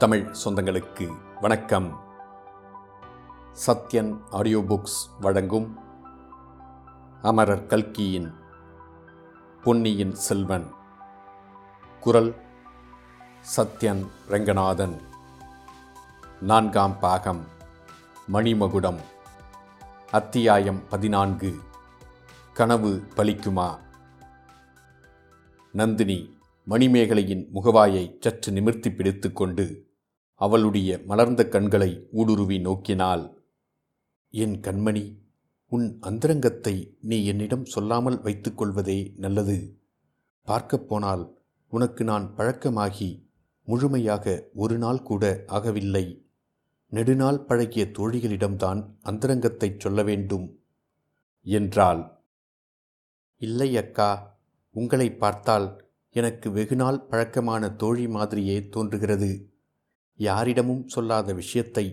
தமிழ் சொந்தங்களுக்கு வணக்கம். Sathyan audio books வழங்கும் அமரர் கல்கியின் பொன்னியின் செல்வன். குரல் சத்யன் ரங்கநாதன். நான்காம் பாகம் மணிமகுடம். அத்தியாயம் பதினான்கு கனவு பலிக்குமா? நந்தினி மணிமேகலையின் முகவாயை சற்று நிமிர்த்தி பிடித்துக்கொண்டு அவளுடைய மலர்ந்த கண்களை ஊடுருவி நோக்கினாள் என் கண்மணி உன் அந்தரங்கத்தை நீ என்னிடம் சொல்லாமல் வைத்துக்கொள்வதே நல்லது. பார்க்கப் போனால் உனக்கு நான் பழக்கமாகி முழுமையாக ஒரு நாள் கூட ஆகவில்லை. நெடுநாள் பழகிய தோழிகளிடம்தான் அந்தரங்கத்தைச் சொல்ல வேண்டும். என்றாள். இல்லை அக்கா உங்களை பார்த்தால் எனக்கு வெகுநாள் பழக்கமான தோழி மாதிரியே தோன்றுகிறது. யாரிடமும் சொல்லாத விஷயத்தை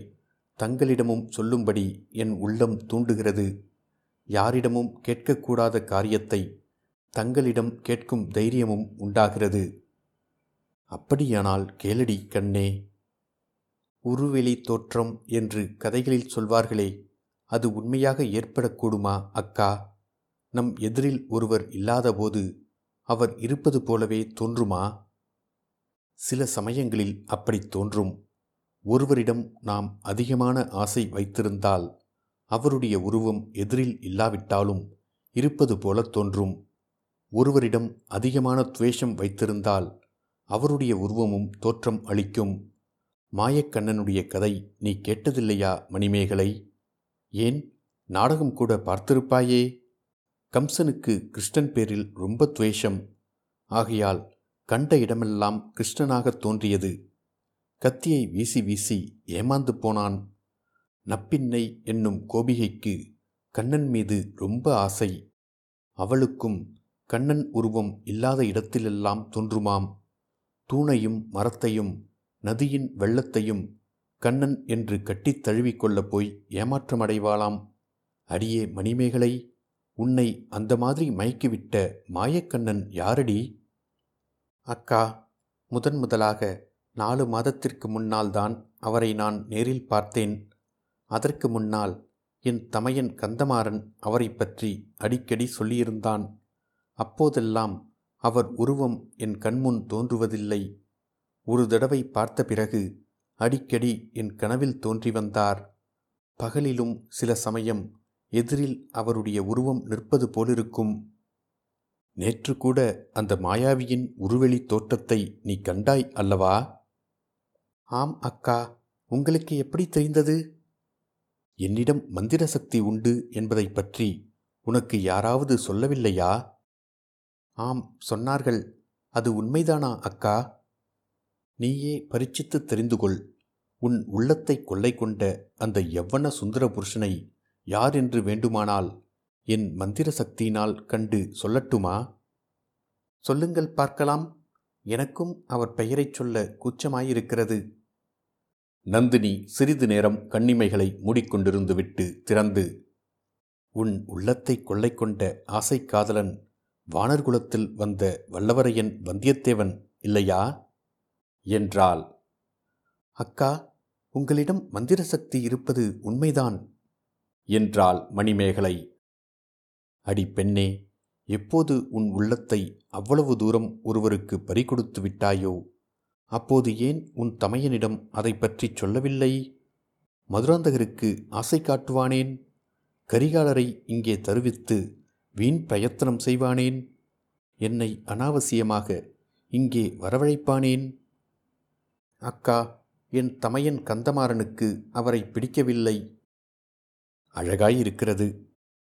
தங்களிடமும் சொல்லும்படி என் உள்ளம் தூண்டுகிறது. யாரிடமும் கேட்கக்கூடாத காரியத்தை தங்களிடம் கேட்கும் தைரியமும் உண்டாகிறது. அப்படியானால் கேளடி கண்ணே. உருவெளி தோற்றம் என்று கதைகளில் சொல்வார்களே அது உண்மையாக ஏற்படக்கூடுமா அக்கா? நம் எதிரில் ஒருவர் இல்லாதபோது அவர் இருப்பது போலவே தோன்றுமா? சில சமயங்களில் அப்படி தோன்றும். ஒருவரிடம் நாம் அதிகமான ஆசை வைத்திருந்தால் அவருடைய உருவம் எதிரில் இல்லாவிட்டாலும் இருப்பது போல தோன்றும். ஒருவரிடம் அதிகமான துவேஷம் வைத்திருந்தால் அவருடைய உருவமும் தோற்றம் அளிக்கும். மாயக்கண்ணனுடைய கதை நீ கேட்டதில்லையா மணிமேகலை? ஏன்? நாடகம் கூட பார்த்திருப்பாயே? கம்சனுக்கு கிருஷ்ணன் பேரில் ரொம்ப துவேஷம். ஆகையால் கண்ட இடமெல்லாம் கிருஷ்ணனாக தோன்றியது. கத்தியை வீசி வீசி ஏமாந்து போனான். நப்பின்னை என்னும் கோபிகைக்கு கண்ணன் மீது ரொம்ப ஆசை. அவளுக்கும் கண்ணன் உருவம் இல்லாத இடத்திலெல்லாம் தோன்றுமாம். தூணையும் மரத்தையும் நதியின் வெள்ளத்தையும் கண்ணன் என்று கட்டித் தழுவிக்கொள்ளப் போய் ஏமாற்றமடைவாளாம். அடியே மணிமேகலை உன்னை அந்த மாதிரி மயக்கிவிட்ட மாயக்கண்ணன் யாரடி? அக்கா முதன் முதலாக நாலு மாதத்திற்கு முன்னால் தான் அவரை நான் நேரில் பார்த்தேன். அதற்கு முன்னால் என் தமையன் கந்தமாறன் அவரை பற்றி அடிக்கடி சொல்லியிருந்தான். அப்போதெல்லாம் அவர் உருவம் என் கண்முன் தோன்றுவதில்லை. ஒரு தடவை பார்த்த பிறகு அடிக்கடி என் கனவில் தோன்றி வந்தார். பகலிலும் சில சமயம் எதிரில் அவருடைய உருவம் நிற்பது போலிருக்கும். நேற்று கூட அந்த மாயாவியின் உருவெளி தோற்றத்தை நீ கண்டாய் அல்லவா? ஆம் அக்கா. உங்களுக்கு எப்படி தெரிந்தது? என்னிடம் மந்திர சக்தி உண்டு என்பதை பற்றி உனக்கு யாராவது சொல்லவில்லையா? ஆம் சொன்னார்கள். அது உண்மைதானா அக்கா? நீயே பரிச்சித்து தெரிந்து கொள் உன் உள்ளத்தை கொள்ளை கொண்ட அந்த எவ்வன சுந்தர புருஷனை யார் என்று வேண்டுமானால் என் மந்திர சக்தியினால் கண்டு சொல்லட்டுமா? சொல்லுங்கள் பார்க்கலாம். எனக்கும் அவர் பெயரைச் சொல்ல கூச்சமாயிருக்கிறது. நந்தினி சிறிது நேரம் கண்ணிமைகளை மூடிக்கொண்டிருந்து விட்டு திறந்து உன் உள்ளத்தை கொள்ளை கொண்ட ஆசை காதலன் வானர்குலத்தில் வந்த வல்லவரையன் வந்தியத்தேவன் இல்லையா என்றாள். அக்கா உங்களிடம் மந்திர சக்தி இருப்பது உண்மைதான் என்றாள் மணிமேகலை. அடி பெண்ணே எப்போது உன் உள்ளத்தை அவ்வளவு தூரம் ஒருவருக்கு பறிகொடுத்து விட்டாயோ? அப்போது ஏன் உன் தமையனிடம் அதை பற்றி சொல்லவில்லை? மதுராந்தகருக்கு ஆசை காட்டுவானேன்? கரிகாலரை இங்கே தருவித்து வீண் பிரயத்தனம் செய்வானேன்? என்னை அனாவசியமாக இங்கே வரவழைப்பானேன்? அக்கா என் தமையன் கந்தமாறனுக்கு அவரை பிடிக்கவில்லை. அழகாயிருக்கிறது.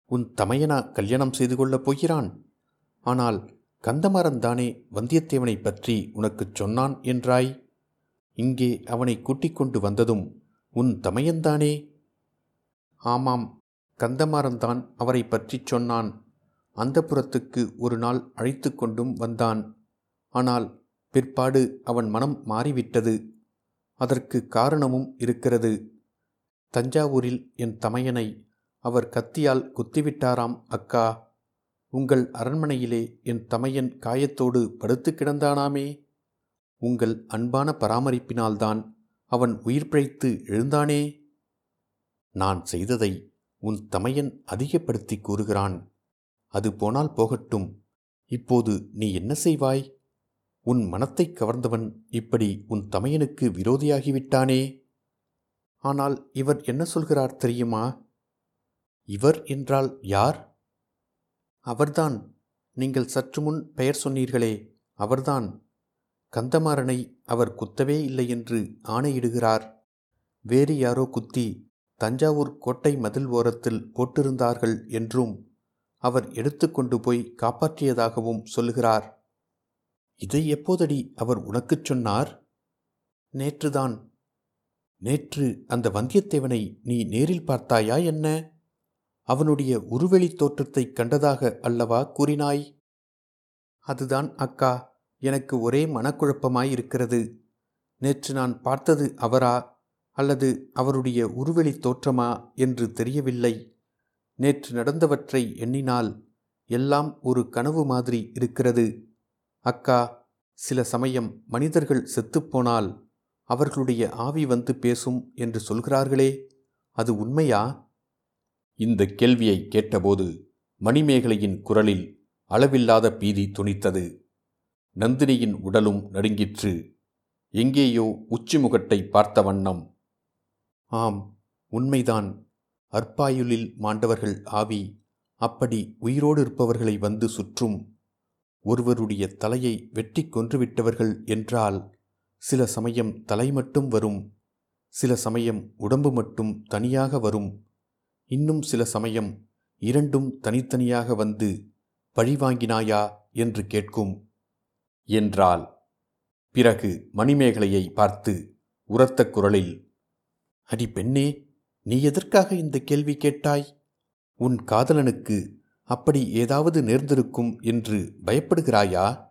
உன் தமையனா கல்யாணம் செய்து கொள்ளப் போகிறான்? ஆனால் கந்தமாறன் தானே வந்தியத்தேவனை பற்றி உனக்குச் சொன்னான் என்றாய். இங்கே அவனை கூட்டிக் கொண்டு வந்ததும் உன் தமையன்தானே ஆமாம் கந்தமாறன்தான் அவரை பற்றிச் சொன்னான். அந்த புறத்துக்கு ஒரு நாள் அழைத்து கொண்டும் வந்தான். ஆனால் பிற்பாடு அவன் மனம் மாறிவிட்டது. அதற்கு காரணமும் இருக்கிறது. தஞ்சாவூரில் என் தமையனை அவர் கத்தியால் குத்திவிட்டாராம் அக்கா உங்கள் அரண்மனையிலே என் தமையன் காயத்தோடு படுத்து கிடந்தானாமே? உங்கள் அன்பான பராமரிப்பினால்தான் அவன் உயிர் பிழைத்து எழுந்தானே? நான் செய்ததை உன் தமையன் அதிகப்படுத்தி கூறுகிறான். அது போனால் போகட்டும். இப்போது நீ என்ன செய்வாய்? உன் மனத்தைக் கவர்ந்தவன் இப்படி உன் தமையனுக்கு விரோதியாகிவிட்டானே? ஆனால் இவர் என்ன சொல்கிறார் தெரியுமா? இவர் என்றால் யார்? அவர்தான். நீங்கள் சற்று முன் பெயர் சொன்னீர்களே அவர்தான். கந்தமாறனை அவர் குத்தவே இல்லை என்று ஆணையிடுகிறார். வேறு யாரோ குத்தி தஞ்சாவூர் கோட்டை மதில் ஓரத்தில் போட்டிருந்தார்கள் என்றும் அவர் எடுத்துக்கொண்டு போய் காப்பாற்றியதாகவும் சொல்லுகிறார். இதை எப்போதடி அவர் உனக்குச் சொன்னார்? நேற்றுதான். நேற்று அந்த வந்தியத்தேவனை நீ நேரில் பார்த்தாயா என்ன? அவனுடைய உருவெளித் தோற்றத்தை கண்டதாக அல்லவா கூறினாய்? அதுதான் அக்கா எனக்கு ஒரே மனக்குழப்பமாயிருக்கிறது. நேற்று நான் பார்த்தது அவரா? அல்லது அவருடைய உருவெளி தோற்றமா என்று தெரியவில்லை. நேற்று நடந்தவற்றை எண்ணினால் எல்லாம் ஒரு கனவு மாதிரி இருக்கிறது. அக்கா சில சமயம் மனிதர்கள் செத்துப்போனால் அவர்களுடைய ஆவி வந்து பேசும் என்று சொல்கிறார்களே அது உண்மையா? இந்த கேள்வியை கேட்டபோது மணிமேகலையின் குரலில் அளவில்லாத பீதி துணித்தது. நந்தினியின் உடலும் நடுங்கிற்று. எங்கேயோ உச்சிமுகட்டை பார்த்த வண்ணம் ஆம் உண்மைதான். அற்பாயுளில் மாண்டவர்கள் ஆவி அப்படி உயிரோடு இருப்பவர்களை வந்து சுற்றும். ஒருவருடைய தலையை வெட்டி கொன்றுவிட்டவர்கள் என்றால் சில சமயம் தலை மட்டும் வரும் சில சமயம் உடம்பு மட்டும் தனியாக வரும். இன்னும் சில சமயம் இரண்டும் தனித்தனியாக வந்து பழிவாங்கினாயா என்று கேட்கும். என்றால் பிறகு மணிமேகலையை பார்த்து உரத்த குரலில் அடி பெண்ணே நீ எதற்காக இந்த கேள்வி கேட்டாய்? உன் காதலனுக்கு அப்படி ஏதாவது நேர்ந்திருக்கும் என்று பயப்படுகிறாயா?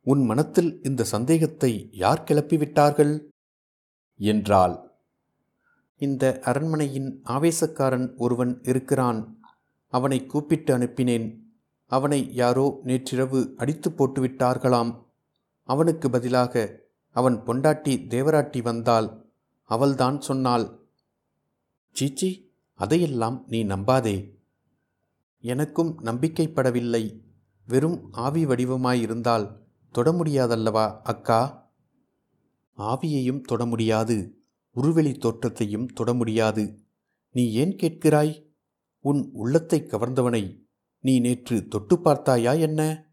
உன் மனத்தில் இந்த சந்தேகத்தை யார் கிளப்பிவிட்டார்கள்? என்றாள். இந்த அரண்மனையின் ஆவேசக்காரன் ஒருவன் இருக்கிறான். அவனை கூப்பிட்டு அனுப்பினேன். அவனை யாரோ நேற்றிரவு அடித்து போட்டுவிட்டார்களாம். அவனுக்கு பதிலாக அவன் பொண்டாட்டி தேவராட்டி வந்தால் அவள்தான் சொன்னாள் சீச்சி அதையெல்லாம் நீ நம்பாதே. எனக்கும் நம்பிக்கைப்படவில்லை. வெறும் ஆவி வடிவமாயிருந்தால் தொட முடியாதல்லவா அக்கா? ஆவியையும் தொட முடியாது. உருவெளி தோற்றத்தையும் தொட முடியாது. நீ ஏன் கேட்கிறாய்? உன் உள்ளத்தை கவர்ந்தவனை நீ நேற்று தொட்டு பார்த்தாயா என்ன?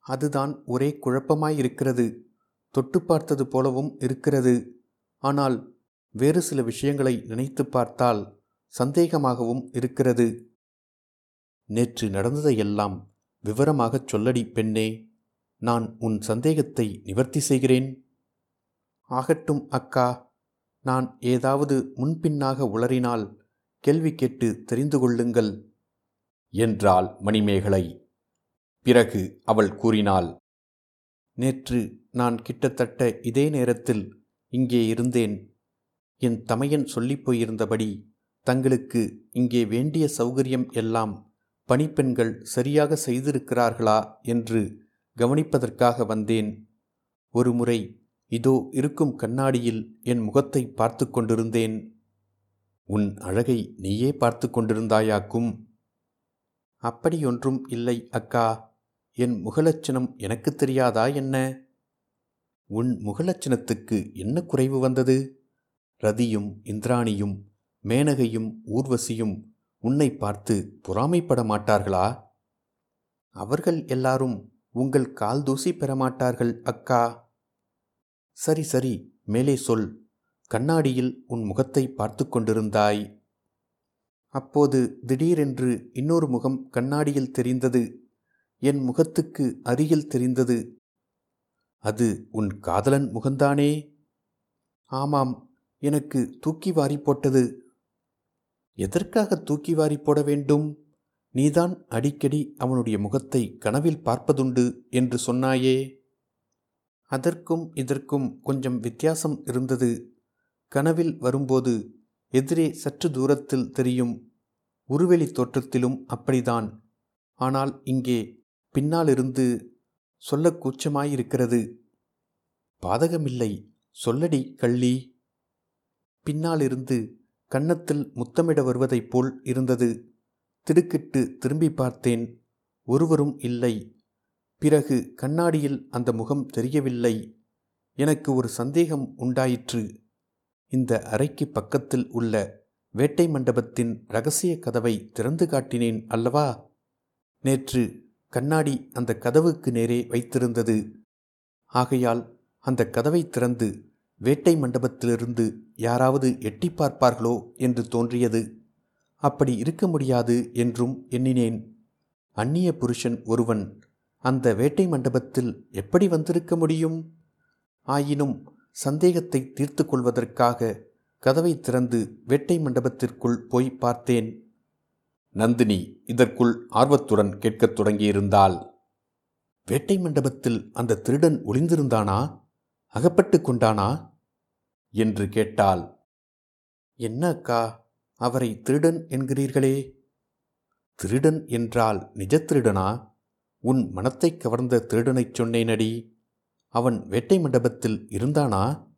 அதுதான் ஒரே குழப்பமாயிருக்கிறது. தொட்டு பார்த்தது போலவும் இருக்கிறது. ஆனால் வேறு சில விஷயங்களை நினைத்து பார்த்தால் சந்தேகமாகவும் இருக்கிறது. நேற்று நடந்ததையெல்லாம் விவரமாகச் சொல்லடி பெண்ணே. நான் உன் சந்தேகத்தை நிவர்த்தி செய்கிறேன். ஆகட்டும் அக்கா. நான் ஏதாவது முன்பின்னாக உளறினால் கேள்வி கேட்டு தெரிந்து கொள்ளுங்கள். என்றாள் மணிமேகலை. பிறகு அவள் கூறினாள் நேற்று நான் கிட்டத்தட்ட இதே நேரத்தில் இங்கே இருந்தேன். என் தமையன் சொல்லிப் போயிருந்தபடி தங்களுக்கு இங்கே வேண்டிய சௌகரியம் எல்லாம் பணிப்பெண்கள் சரியாக செய்திருக்கிறார்களா என்று கவனிப்பதற்காக வந்தேன். ஒருமுறை இதோ இருக்கும் கண்ணாடியில் என் முகத்தை பார்த்து கொண்டிருந்தேன். உன் அழகை நீயே பார்த்து கொண்டிருந்தாயாக்கும். அப்படியொன்றும் இல்லை அக்கா. என் முகலட்சணம் எனக்கு தெரியாதா என்ன? உன் முகலட்சணத்துக்கு என்ன குறைவு வந்தது? ரதியும் இந்திராணியும் மேனகையும் ஊர்வசியும் உன்னை பார்த்து பொறாமைப்பட மாட்டார்களா? அவர்கள் எல்லாரும் உங்கள் கால் தூசி பெறமாட்டார்கள் அக்கா. சரி சரி மேலே சொல். கண்ணாடியில் உன் முகத்தை பார்த்து கொண்டிருந்தாய். அப்போது திடீரென்று இன்னொரு முகம் கண்ணாடியில் தெரிந்தது. என் முகத்துக்கு அருகில் தெரிந்தது. அது உன் காதலன் முகந்தானே ஆமாம் எனக்கு தூக்கி வாரி போட்டது. எதற்காக தூக்கி வாரி போட வேண்டும்? நீதான் அடிக்கடி அவனுடைய முகத்தை கனவில் பார்ப்பதுண்டு என்று சொன்னாயே? அதற்கும் இதற்கும் கொஞ்சம் வித்தியாசம் இருந்தது. கனவில் வரும்போது எதிரே சற்று தூரத்தில் தெரியும். உருவெளி தோற்றத்திலும் அப்படிதான். ஆனால் இங்கே பின்னாலிருந்து சொல்ல கூச்சமாயிருக்கிறது. பாதகமில்லை சொல்லடி கள்ளி. பின்னாலிருந்து கன்னத்தில் முத்தமிட வருவதைப் போல் இருந்தது. திடுக்கிட்டு திரும்பி பார்த்தேன். ஒருவரும் இல்லை. பிறகு கண்ணாடியில் அந்த முகம் தெரியவில்லை. எனக்கு ஒரு சந்தேகம் உண்டாயிற்று. இந்த அறைக்கு பக்கத்தில் உள்ள வேட்டை மண்டபத்தின் ரகசிய கதவை திறந்து காட்டினேன் அல்லவா? நேற்று கண்ணாடி அந்த கதவுக்கு நேரே வைத்திருந்தது. ஆகையால் அந்த கதவை திறந்து வேட்டை மண்டபத்திலிருந்து யாராவது எட்டி பார்ப்பார்களோ என்று தோன்றியது. அப்படி இருக்க முடியாது என்றும் எண்ணினேன். அந்நிய புருஷன் ஒருவன் அந்த வேட்டை மண்டபத்தில் எப்படி வந்திருக்க முடியும்? ஆயினும் சந்தேகத்தை தீர்த்து கொள்வதற்காக கதவை திறந்து வேட்டை மண்டபத்திற்குள் போய் பார்த்தேன். நந்தினி இதற்குள் ஆர்வத்துடன் கேட்கத் தொடங்கியிருந்தாள். வேட்டை மண்டபத்தில் அந்த திருடன் ஒளிந்திருந்தானா? அகப்பட்டு கொண்டானா? என்று கேட்டாள். என்ன அக்கா அவரை திருடன் என்கிறீர்களே? திருடன் என்றால் நிஜ திருடனா? உன் மனத்தை கவர்ந்த திருடனைச் சொன்னேனடி அவன் வேட்டை மண்டபத்தில் இருந்தானா?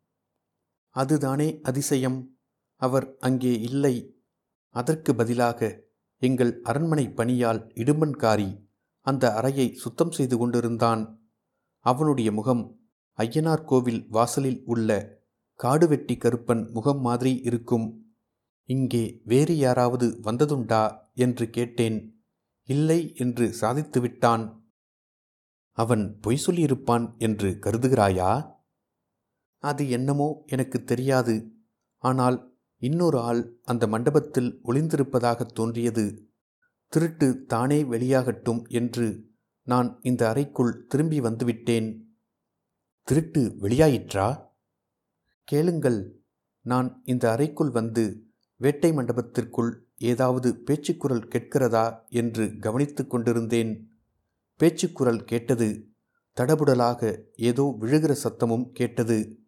அதுதானே அதிசயம். அவர் அங்கே இல்லை. அதற்கு பதிலாக எங்கள் அரண்மனை பணியால் இடும்பன்காரி அந்த அறையை சுத்தம் செய்து கொண்டிருந்தான். அவனுடைய முகம் ஐயனார் கோவில் வாசலில் உள்ள காடுவெட்டி கருப்பன் முகம் மாதிரி இருக்கும். இங்கே வேறு யாராவது வந்ததுண்டா? என்று கேட்டேன். இல்லை என்று சாதித்துவிட்டான். அவன் பொய் சொல்லியிருப்பான் என்று கருதுகிறாயா? அது என்னமோ எனக்கு தெரியாது. ஆனால் இன்னொரு ஆள் அந்த மண்டபத்தில் ஒளிந்திருப்பதாக தோன்றியது. திருட்டு தானே வெளியாகட்டும் என்று நான் இந்த அறைக்குள் திரும்பி வந்துவிட்டேன். திருட்டு வெளியாயிற்றா? கேளுங்கள். நான் இந்த அறைக்குள் வந்து வேட்டை மண்டபத்திற்குள் ஏதாவது பேச்சுக்குரல் கேட்கிறதா என்று கவனித்து கொண்டிருந்தேன். பேச்சுக்குரல் கேட்டது தடபுடலாக ஏதோ விழுகிற சத்தமும் கேட்டது.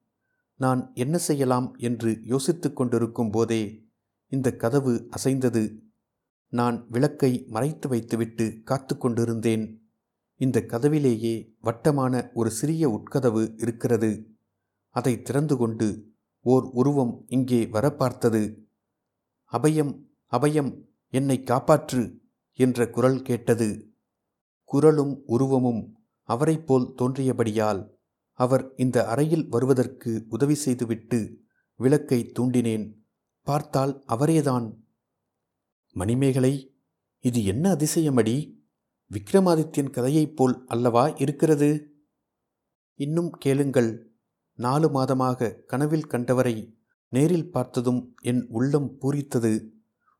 நான் என்ன செய்யலாம் என்று யோசித்து கொண்டிருக்கும் போதே இந்த கதவு அசைந்தது. நான் விளக்கை மறைத்து வைத்துவிட்டு காத்து கொண்டிருந்தேன். இந்த கதவிலேயே வட்டமான ஒரு சிறிய உட்கதவு இருக்கிறது. அதை திறந்து கொண்டு ஓர் உருவம் இங்கே வர பார்த்தது அபயம் அபயம் என்னை காப்பாற்று என்ற குரல் கேட்டது. குரலும் உருவமும் அவரைப் போல் தோன்றியபடியால் அவர் இந்த அறையில் வருவதற்கு உதவி செய்துவிட்டு விளக்கை தூண்டினேன். பார்த்தால் அவரேதான். மணிமேகலை இது என்ன அதிசயமடி? விக்ரமாதித்யன் கதையைப் போல் அல்லவா இருக்கிறது? இன்னும் கேளுங்கள். நாலு மாதமாக கனவில் கண்டவரை நேரில் பார்த்ததும் என் உள்ளம் பூரித்தது.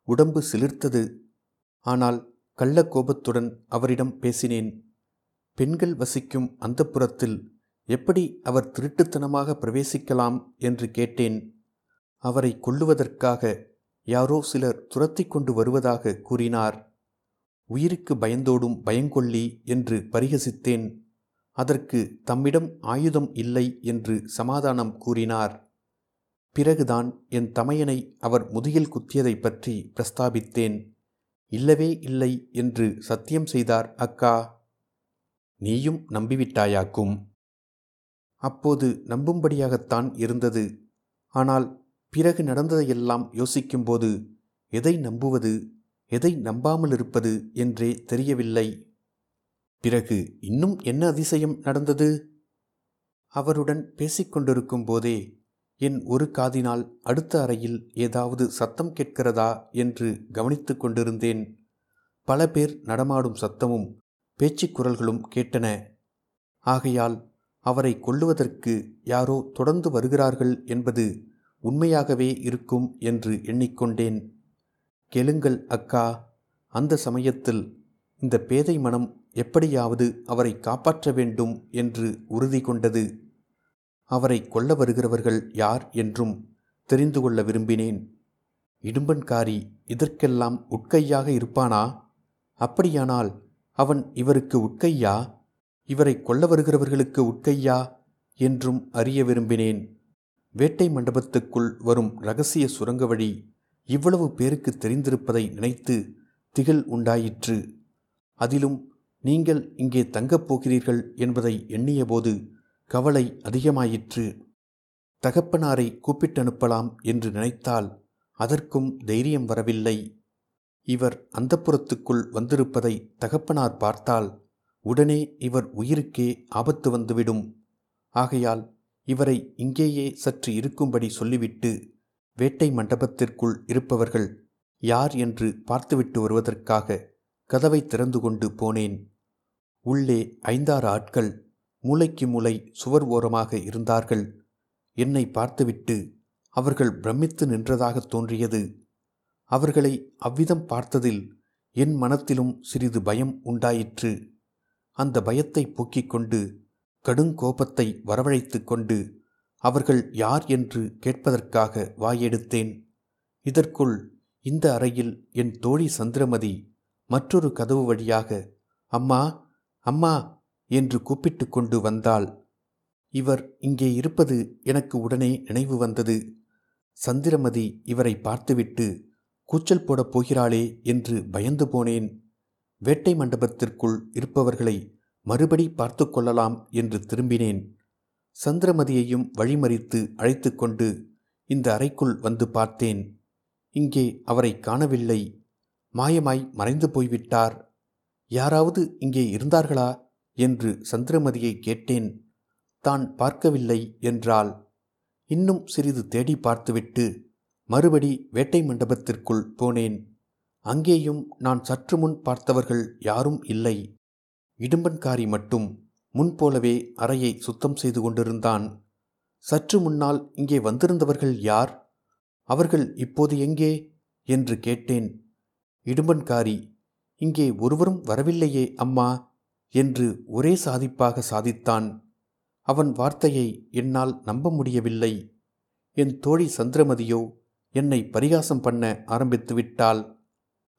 உடம்பு சிலிர்த்தது. ஆனால் கள்ள கோபத்துடன் அவரிடம் பேசினேன். பெண்கள் வசிக்கும் அந்த புறத்தில் எப்படி அவர் திருட்டுத்தனமாக பிரவேசிக்கலாம் என்று கேட்டேன். அவரை கொல்லுவதற்காக யாரோ சிலர் துரத்தி கொண்டு வருவதாக கூறினார். உயிருக்கு பயந்தோடும் பயங்கொள்ளி என்று பரிகசித்தேன். அதற்கு தம்மிடம் ஆயுதம் இல்லை என்று சமாதானம் கூறினார். பிறகுதான் என் தமையனை அவர் முதுகில் குத்தியதை பற்றி பிரஸ்தாபித்தேன். இல்லவே இல்லை என்று சத்தியம் செய்தார் அக்கா. நீயும் நம்பிவிட்டாயாக்கும். அப்போது நம்பும்படியாகத்தான் இருந்தது. ஆனால் பிறகு நடந்ததையெல்லாம் யோசிக்கும்போது எதை நம்புவது எதை நம்பாமல் இருப்பது என்றே தெரியவில்லை. பிறகு இன்னும் என்ன அதிசயம் நடந்தது? அவருடன் பேசிக்கொண்டிருக்கும் போதே என் ஒரு காதினால் அடுத்த அறையில் ஏதாவது சத்தம் கேட்கிறதா என்று கவனித்து கொண்டிருந்தேன். பல பேர் நடமாடும் சத்தமும் பேச்சுக் குரல்களும் கேட்டன. ஆகையால் அவரை கொள்ளுவதற்கு யாரோ தொடர்ந்து வருகிறார்கள் என்பது உண்மையாகவே இருக்கும் என்று எண்ணிக்கொண்டேன். கெளுங்கள் அக்கா அந்த சமயத்தில் இந்த பேதை மனம் எப்படியாவது அவரை காப்பாற்ற வேண்டும் என்று உறுதி கொண்டது. அவரை கொல்ல வருகிறவர்கள் யார் என்றும் தெரிந்து கொள்ள விரும்பினேன். இடும்பன்காரி இதற்கெல்லாம் உட்கையாக இருப்பானா? அப்படியானால் அவன் இவருக்கு உட்கையா? இவரை கொல்ல வருகிறவர்களுக்கு உட்கையா? என்றும் அறிய விரும்பினேன். வேட்டை மண்டபத்துக்குள் வரும் ரகசிய சுரங்க வழி இவ்வளவு பேருக்கு தெரிந்திருப்பதை நினைத்து திகில் உண்டாயிற்று. அதிலும் நீங்கள் இங்கே தங்கப் போகிறீர்கள் என்பதை எண்ணியபோது கவலை அதிகமாயிற்று. தகப்பனாரை கூப்பிட்டு அனுப்பலாம் என்று நினைத்தால் அதற்கும் தைரியம் வரவில்லை. இவர் அந்தப்புறத்துக்குள் வந்திருப்பதை தகப்பனார் பார்த்தால் உடனே இவர் உயிருக்கே ஆபத்து வந்துவிடும். ஆகையால் இவரை இங்கேயே சற்று இருக்கும்படி சொல்லிவிட்டு வேட்டை மண்டபத்திற்குள் இருப்பவர்கள் யார் என்று பார்த்துவிட்டு வருவதற்காக கதவை திறந்து கொண்டு போனேன். உள்ளே ஐந்தாறு ஆட்கள் மூளைக்கு மூளை சுவர் ஓரமாக இருந்தார்கள். என்னை பார்த்துவிட்டு அவர்கள் பிரமித்து நின்றதாக தோன்றியது. அவர்களை அவ்விதம் பார்த்ததில் என் மனத்திலும் சிறிது பயம் உண்டாயிற்று. அந்த பயத்தை போக்கிக் கொண்டு கடுங்கோபத்தை வரவழைத்து கொண்டு அவர்கள் யார் என்று கேட்பதற்காக வாயெடுத்தேன். இதற்குள் இந்த அறையில் என் தோழி சந்திரமதி மற்றொரு கதவு வழியாக அம்மா அம்மா என்று கூப்பிட்டு கொண்டு வந்தாள். இவர் இங்கே இருப்பது எனக்கு உடனே நினைவு வந்தது. சந்திரமதி இவரை பார்த்துவிட்டு கூச்சல் போடப் போகிறாளே என்று பயந்து போனேன். வேட்டை மண்டபத்திற்குள் இருப்பவர்களை மறுபடி பார்த்து கொள்ளலாம் என்று திரும்பினேன். சந்திரமதியையும் வழிமறித்து அழைத்து கொண்டு இந்த அறைக்குள் வந்து பார்த்தேன். இங்கே அவரை காணவில்லை. மாயமாய் மறைந்து போய்விட்டார். யாராவது இங்கே இருந்தார்களா? என்று சந்திரமதியை கேட்டேன். தான் பார்க்கவில்லை என்றால் இன்னும் சிறிது தேடி பார்த்துவிட்டு மறுபடி வேட்டை மண்டபத்திற்குள் போனேன். அங்கேயும் நான் சற்று முன் பார்த்தவர்கள் யாரும் இல்லை. இடும்பன்காரி மட்டும் முன்போலவே அறையை சுத்தம் செய்து கொண்டிருந்தான். சற்று முன்னால் இங்கே வந்திருந்தவர்கள் யார்? அவர்கள் இப்போது எங்கே? என்று கேட்டேன். இடும்பன்காரி இங்கே ஒருவரும் வரவில்லையே அம்மா. என்று ஒரே சாதிப்பாக சாதித்தான். அவன் வார்த்தையை என்னால் நம்ப முடியவில்லை. என் தோழி சந்திரமதியோ என்னை பரிகாசம் பண்ண ஆரம்பித்து விட்டாள்.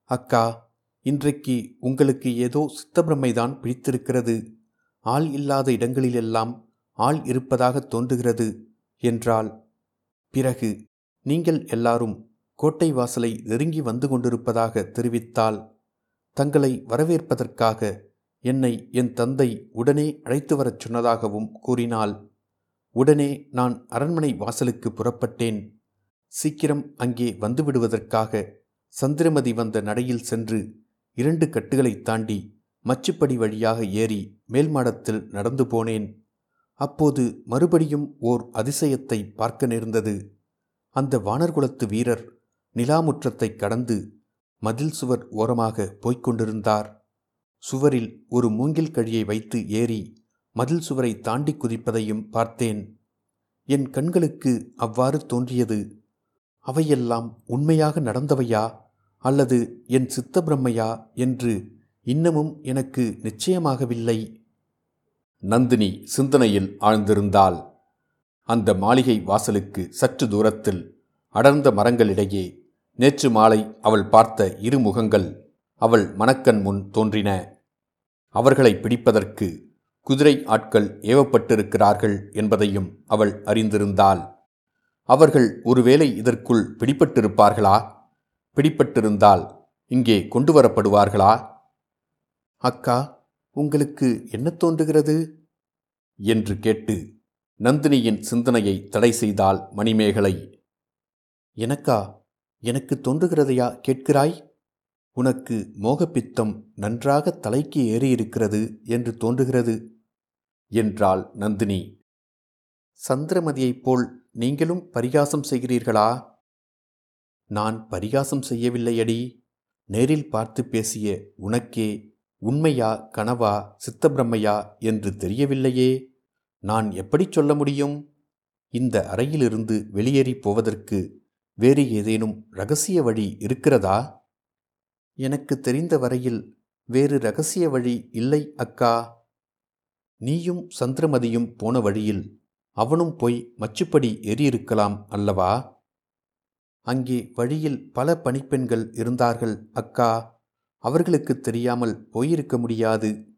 அக்கா இன்றைக்கு உங்களுக்கு ஏதோ சித்தப்பிரமைதான் பிடித்திருக்கிறது. ஆள் இல்லாத இடங்களிலெல்லாம் ஆள் இருப்பதாக தோன்றுகிறது என்றாள். பிறகு நீங்கள் எல்லாரும் கோட்டை வாசலை நெருங்கி வந்து கொண்டிருப்பதாக தெரிவித்தால் தங்களை வரவேற்பதற்காக என்னை என் தந்தை உடனே அழைத்து வரச் சொன்னதாகவும் கூறினாள். உடனே நான் அரண்மனை வாசலுக்கு புறப்பட்டேன். சீக்கிரம் அங்கே வந்துவிடுவதற்காக சந்திரமதி வந்த நடையில் சென்று இரண்டு கட்டுகளை தாண்டி மச்சுப்படி வழியாக ஏறி மேல் மாடத்தில் நடந்து போனேன். அப்போது மறுபடியும் ஓர் அதிசயத்தை பார்க்க நேர்ந்தது. அந்த வானர்குலத்து வீரர் நிலாமுற்றத்தை கடந்து மதில் சுவர் ஓரமாக போய்க் கொண்டிருந்தார். சுவரில் ஒரு மூங்கில் கழியை வைத்து ஏறி மதில் சுவரை தாண்டி குதிப்பதையும் பார்த்தேன். என் கண்களுக்கு அவ்வாறு தோன்றியது. அவையெல்லாம் உண்மையாக நடந்தவையா அல்லது என் சித்த பிரம்மையா என்று இன்னமும் எனக்கு நிச்சயமாகவில்லை. நந்தினி சிந்தனையில் ஆழ்ந்திருந்தாள். அந்த மாளிகை வாசலுக்கு சற்று தூரத்தில் அடர்ந்த மரங்களிடையே நேற்று மாலை அவள் பார்த்த இரு முகங்கள் அவள் மணக்கண் முன் தோன்றின. அவர்களை பிடிப்பதற்கு குதிரை ஆட்கள் ஏவப்பட்டிருக்கிறார்கள் என்பதையும் அவள் அறிந்திருந்தாள். அவர்கள் ஒருவேளை இதற்குள் பிடிப்பட்டிருப்பார்களா? பிடிப்பட்டிருந்தால் இங்கே கொண்டு வரப்படுவார்களா? அக்கா உங்களுக்கு என்ன தோன்றுகிறது? என்று கேட்டு நந்தினியின் சிந்தனையை தடை செய்தால் மணிமேகலை. எனக்கா எனக்கு தோன்றுகிறதையா கேட்கிறாய்? உனக்கு மோகப்பித்தம் நன்றாக தலைக்கு ஏறியிருக்கிறது என்று தோன்றுகிறது என்றாள் நந்தினி. சந்திரமதியைப் போல் நீங்களும் பரிகாசம் செய்கிறீர்களா? நான் பரிகாசம் செய்யவில்லையடி. நேரில் பார்த்து பேசிய உனக்கே உண்மையா கனவா சித்தப்பிரம்மையா என்று தெரியவில்லையே. நான் எப்படி சொல்ல முடியும்? இந்த அறையிலிருந்து வெளியேறி போவதற்கு வேறு ஏதேனும் ரகசிய வழி இருக்கிறதா? எனக்கு தெரிந்த வரையில் வேறு ரகசிய வழி இல்லை அக்கா. நீயும் சந்திரமதியும் போன வழியில் அவனும் போய் மச்சுப்படி ஏறியிருக்கலாம் அல்லவா? அங்கே வழியில் பல பணிப்பெண்கள் இருந்தார்கள் அக்கா. அவர்களுக்கு தெரியாமல் போயிருக்க முடியாது.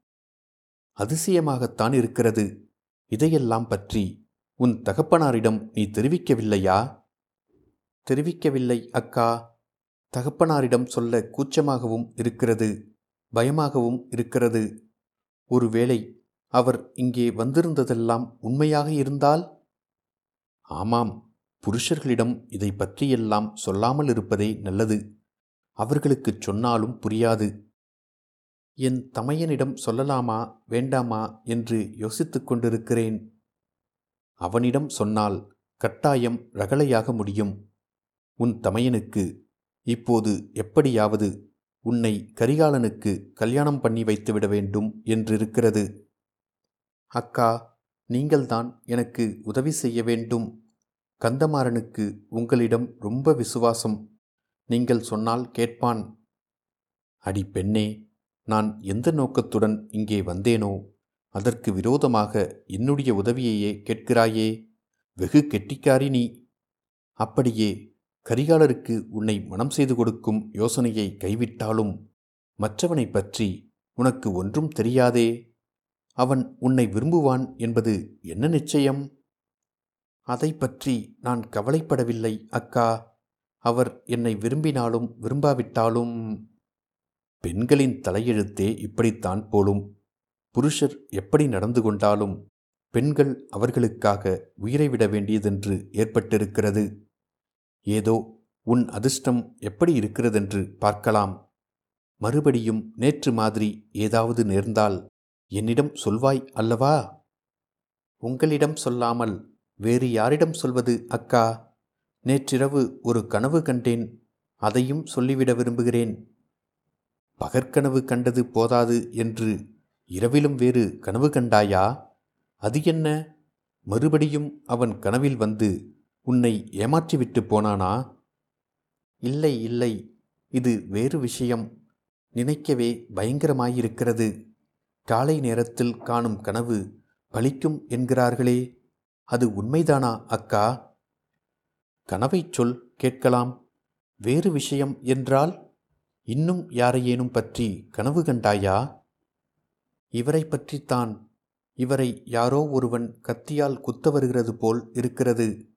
அதிசயமாகத்தான் இருக்கிறது. இதையெல்லாம் பற்றி உன் தகப்பனாரிடம் நீ தெரிவிக்கவில்லையா? தெரிவிக்கவில்லை அக்கா. தகப்பனாரிடம் சொல்ல கூச்சமாகவும் இருக்கிறது பயமாகவும் இருக்கிறது. ஒருவேளை அவர் இங்கே வந்திருந்ததெல்லாம் உண்மையாக இருந்தால்? ஆமாம் புருஷர்களிடம் இதை பற்றியெல்லாம் சொல்லாமல் இருப்பதே நல்லது. அவர்களுக்குச் சொன்னாலும் புரியாது. என் தமையனிடம் சொல்லலாமா வேண்டாமா என்று யோசித்துக் கொண்டிருக்கிறேன். அவனிடம் சொன்னால் கட்டாயம் ரகளையாக முடியும். உன் தமையனுக்கு இப்போது எப்படியாவது உன்னை கரிகாலனுக்கு கல்யாணம் பண்ணி வைத்துவிட வேண்டும் என்றிருக்கிறது. அக்கா நீங்கள்தான் எனக்கு உதவி செய்ய வேண்டும். கந்தமாறனுக்கு உங்களிடம் ரொம்ப விசுவாசம். நீங்கள் சொன்னால் கேட்பான். அடி பெண்ணே நான் எந்த நோக்கத்துடன் இங்கே வந்தேனோ அதற்கு விரோதமாக என்னுடைய உதவியையே கேட்கிறாயே. வெகு கெட்டிக்காரி நீ. அப்படியே கரிகாலருக்கு உன்னை மனம் செய்து கொடுக்கும் யோசனையை கைவிட்டாலும் மற்றவனை பற்றி உனக்கு ஒன்றும் தெரியாதே. அவன் உன்னை விரும்புவான் என்பது என்ன நிச்சயம்? அதை பற்றி நான் கவலைப்படவில்லை அக்கா. அவர் என்னை விரும்பினாலும் விரும்பாவிட்டாலும். பெண்களின் தலையெழுத்தே இப்படித்தான் போலும். புருஷர் எப்படி நடந்து கொண்டாலும் பெண்கள் அவர்களுக்காக உயிரை விட வேண்டியதென்று ஏற்பட்டிருக்கிறது. ஏதோ உன் அதிர்ஷ்டம் எப்படி இருக்கிறதென்று பார்க்கலாம். மறுபடியும் நேற்று மாதிரி ஏதாவது நேர்ந்தால் என்னிடம் சொல்வாய் அல்லவா? உங்களிடம் சொல்லாமல் வேறு யாரிடம் சொல்வது அக்கா? நேற்றிரவு ஒரு கனவு கண்டேன் அதையும் சொல்லிவிட விரும்புகிறேன். பகற்கனவு கண்டது போதாது என்று இரவிலும் வேறு கனவு கண்டாயா? அது என்ன? மறுபடியும் அவன் கனவில் வந்து உன்னை ஏமாற்றிவிட்டு போனானா? இல்லை இல்லை. இது வேறு விஷயம். நினைக்கவே பயங்கரமாயிருக்கிறது. காலை நேரத்தில் காணும் கனவு பலிக்கும் என்கிறார்களே. அது உண்மைதானா அக்கா? கனவைச் சொல் கேட்கலாம். வேறு விஷயம் என்றால் இன்னும் யாரையேனும் பற்றி கனவு கண்டாயா? இவரை பற்றித்தான். இவரை யாரோ ஒருவன் கத்தியால் குத்த வருகிறது போல் இருக்கிறது.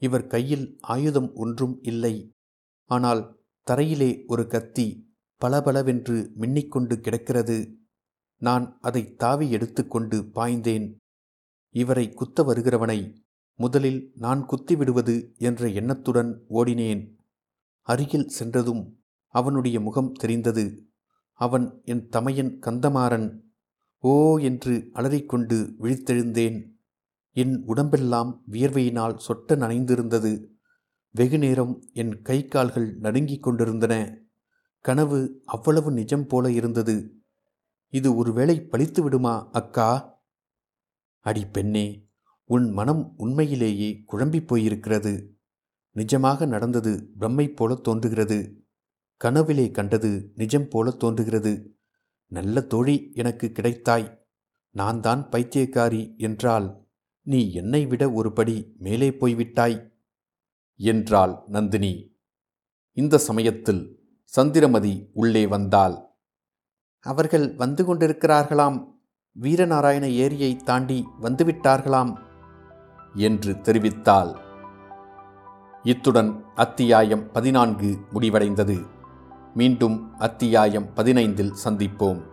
இவர் கையில் ஆயுதம் ஒன்றும் இல்லை. ஆனால் தரையிலே ஒரு கத்தி பளபளவென்று மின்னிக்கொண்டு கிடக்கிறது. நான் அதை தாவி எடுத்துக்கொண்டு பாய்ந்தேன். இவரை குத்த வருகிறவனை முதலில் நான் குத்திவிடுவது என்ற எண்ணத்துடன் ஓடினேன். அருகில் சென்றதும் அவனுடைய முகம் தெரிந்தது. அவன் என் தமையன் கந்தமாறன். ஓ என்று அலறிக்கொண்டு விழித்தெழுந்தேன். என் உடம்பெல்லாம் வியர்வையினால் சொட்ட நனைந்திருந்தது. வெகு நேரம் என் கை கால்கள் நடுங்கிக் கொண்டிருந்தன. கனவு அவ்வளவு நிஜம் போல இருந்தது. இது ஒருவேளை பழித்து விடுமா அக்கா? அடி பெண்ணே உன் மனம் உண்மையிலேயே குழம்பி போயிருக்கிறது. நிஜமாக நடந்தது பிரம்மை போல தோன்றுகிறது. கனவிலே கண்டது நிஜம் போல தோன்றுகிறது. நல்ல தோழி எனக்கு கிடைத்தாய். நான் தான் பைத்தியக்காரி என்றால் நீ என்னை விட ஒருபடி மேலே போய்விட்டாய்? என்றாள் நந்தினி. இந்த சமயத்தில் சந்திரமதி உள்ளே வந்தாள். அவர்கள் வந்து கொண்டிருக்கிறார்களாம். வீரநாராயண ஏரியை தாண்டி வந்துவிட்டார்களாம் என்று தெரிவித்தாள். இத்துடன் அத்தியாயம் பதினான்கு முடிவடைந்தது. மீண்டும் அத்தியாயம் பதினைந்தில் சந்திப்போம்.